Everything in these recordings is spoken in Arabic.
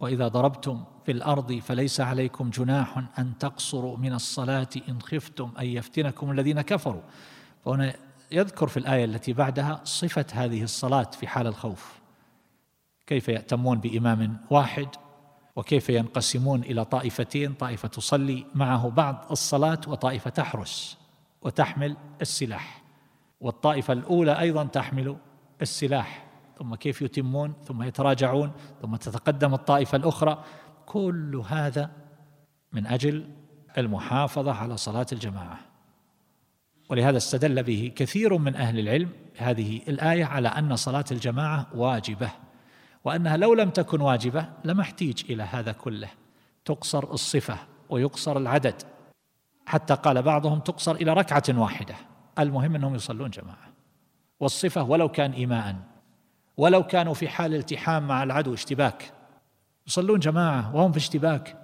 وإذا ضربتم في الأرض فليس عليكم جناح أن تقصروا من الصلاة إن خفتم أن يفتنكم الذين كفروا. فهنا يذكر في الآية التي بعدها صفة هذه الصلاة في حال الخوف. كيف يأتمون بإمام واحد وكيف ينقسمون إلى طائفتين طائفة تصلي معه بعض الصلاة وطائفة تحرس وتحمل السلاح. والطائفة الأولى أيضا تحمل السلاح. ثم كيف يتمون ثم يتراجعون ثم تتقدم الطائفة الأخرى. كل هذا من أجل المحافظة على صلاة الجماعة. ولهذا استدل به كثير من أهل العلم هذه الآية على أن صلاة الجماعة واجبة وأنها لو لم تكن واجبة لما احتيج إلى هذا كله. تقصر الصفة ويقصر العدد. حتى قال بعضهم تقصر إلى ركعة واحدة. المهم أنهم يصلون جماعة. والصفة ولو كان ايماء ولو كانوا في حال التحام مع العدو اشتباك. يصلون جماعة وهم في اشتباك.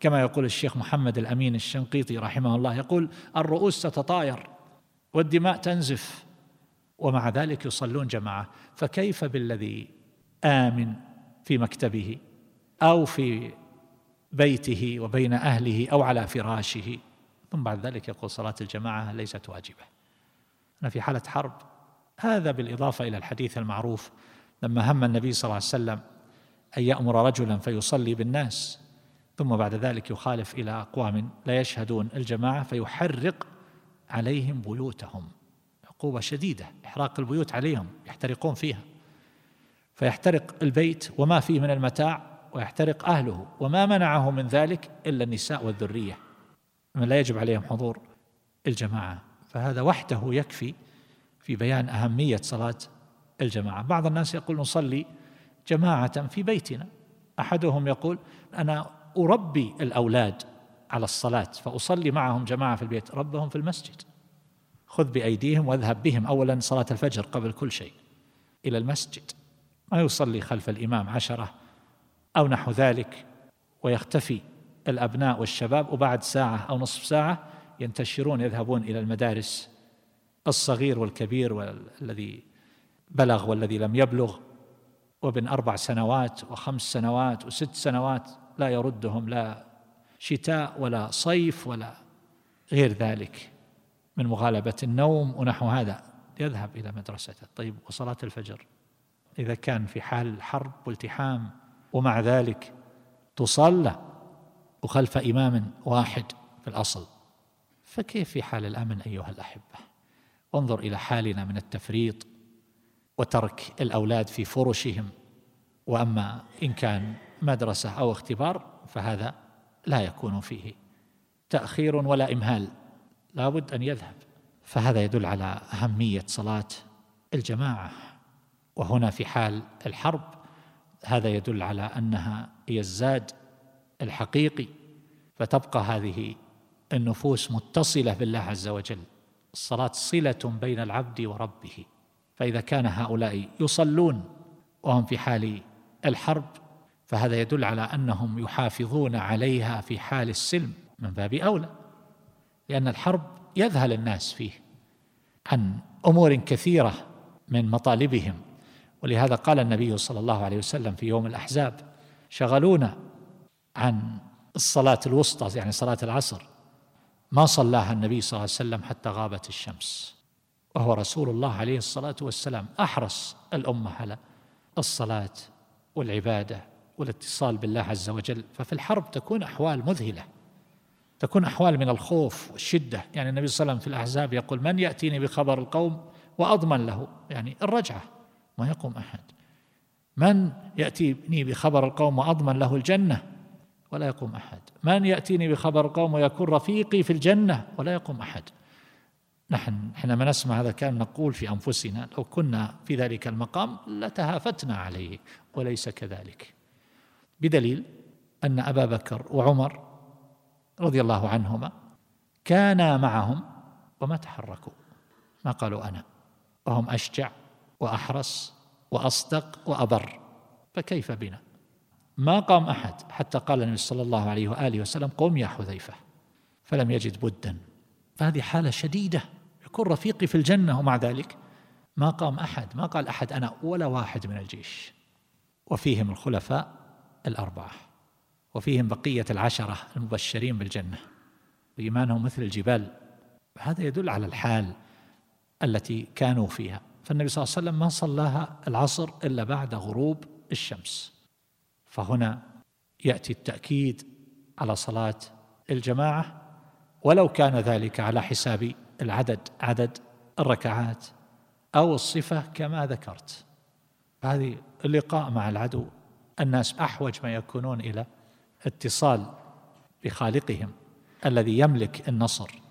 كما يقول الشيخ محمد الأمين الشنقيطي رحمه الله يقول الرؤوس تتطاير والدماء تنزف. ومع ذلك يصلون جماعة. فكيف بالذي آمن في مكتبه أو في بيته وبين أهله أو على فراشه؟ ثم بعد ذلك يقول صلاة الجماعة ليست واجبة. أنا في حالة حرب هذا بالإضافة إلى الحديث المعروف لما هم النبي صلى الله عليه وسلم أن يأمر رجلا فيصلي بالناس ثم بعد ذلك يخالف إلى أقوام لا يشهدون الجماعة فيحرق عليهم بيوتهم. عقوبة شديدة إحراق البيوت عليهم يحترقون فيها. فيحترق البيت وما فيه من المتاع ويحترق أهله وما منعه من ذلك إلا النساء والذرية. من لا يجب عليهم حضور الجماعة. فهذا وحده يكفي في بيان أهمية صلاة الجماعة. بعض الناس يقول نصلي جماعة في بيتنا. أحدهم يقول أنا أربي الأولاد على الصلاة فأصلي معهم جماعة في البيت. ربهم في المسجد. خذ بأيديهم واذهب بهم. اولا صلاة الفجر قبل كل شيء إلى المسجد. ما يصلي خلف الإمام عشرة أو نحو ذلك ويختفي الأبناء والشباب وبعد ساعة أو نصف ساعة ينتشرون يذهبون إلى المدارس الصغير والكبير والذي بلغ والذي لم يبلغ وابن أربع سنوات وخمس سنوات وست سنوات لا يردهم لا شتاء ولا صيف ولا غير ذلك من مغالبة النوم ونحو هذا. يذهب إلى مدرسته طيب وصلاة الفجر. إذا كان في حال حرب والتحام ومع ذلك تصلى وخلف إمام واحد في الأصل. فكيف في حال الأمن أيها الأحبة؟ انظر إلى حالنا من التفريط وترك الأولاد في فرشهم. وأما إن كان مدرسة أو اختبار فهذا لا يكون فيه تأخير ولا إمهال لابد أن يذهب. فهذا يدل على أهمية صلاة الجماعة. وهنا في حال الحرب هذا يدل على أنها هي الزاد الحقيقي فتبقى هذه النفوس متصلة بالله عز وجل. الصلاة صلة بين العبد وربه. فإذا كان هؤلاء يصلون وهم في حال الحرب فهذا يدل على أنهم يحافظون عليها في حال السلم من باب أولى. لأن الحرب يذهل الناس فيه عن أمور كثيرة من مطالبهم. ولهذا قال النبي صلى الله عليه وسلم في يوم الأحزاب شغلونا عن الصلاة الوسطى يعني صلاة العصر. ما صلاها النبي صلى الله عليه وسلم حتى غابت الشمس. وهو رسول الله عليه الصلاة والسلام أحرص الأمة على الصلاة والعبادة والاتصال بالله عز وجل. ففي الحرب تكون أحوال مذهلة تكون أحوال من الخوف والشدة. يعني النبي صلى الله عليه وسلم في الأحزاب يقول من يأتيني بخبر القوم وأضمن له؟ يعني الرجعة ما يقوم أحد. من يأتيني بخبر القوم وأضمن له الجنة؟ ولا يقوم أحد. من يأتيني بخبر القوم ويكون رفيقي في الجنة ولا يقوم أحد. نحن حينما نسمع هذا كان نقول في أنفسنا لو كنا في ذلك المقام لتهافتنا عليه وليس كذلك. بدليل أن أبا بكر وعمر رضي الله عنهما كانا معهم وما تحركوا. ما قالوا أنا. وهم أشجع وأحرص وأصدق وأبر. فكيف بنا؟ ما قام أحد حتى قال النبي صلى الله عليه وآله وسلم قم يا حذيفة. فلم يجد بدا. فهذه حالة شديدة يكون رفيقي في الجنة ومع ذلك. ما قام أحد ما قال أحد أنا ولا واحد من الجيش. وفيهم الخلفاء الأربعة. وفيهم بقية العشرة المبشرين بالجنة. وإيمانهم مثل الجبال. هذا يدل على الحال التي كانوا فيها. فالنبي صلى الله عليه وسلم ما صلاها العصر إلا بعد غروب الشمس. فهنا يأتي التأكيد على صلاة الجماعة ولو كان ذلك على حساب العدد عدد الركعات أو الصفة كما ذكرت. هذه اللقاء مع العدو الناس أحوج ما يكونون إلى اتصال بخالقهم الذي يملك النصر.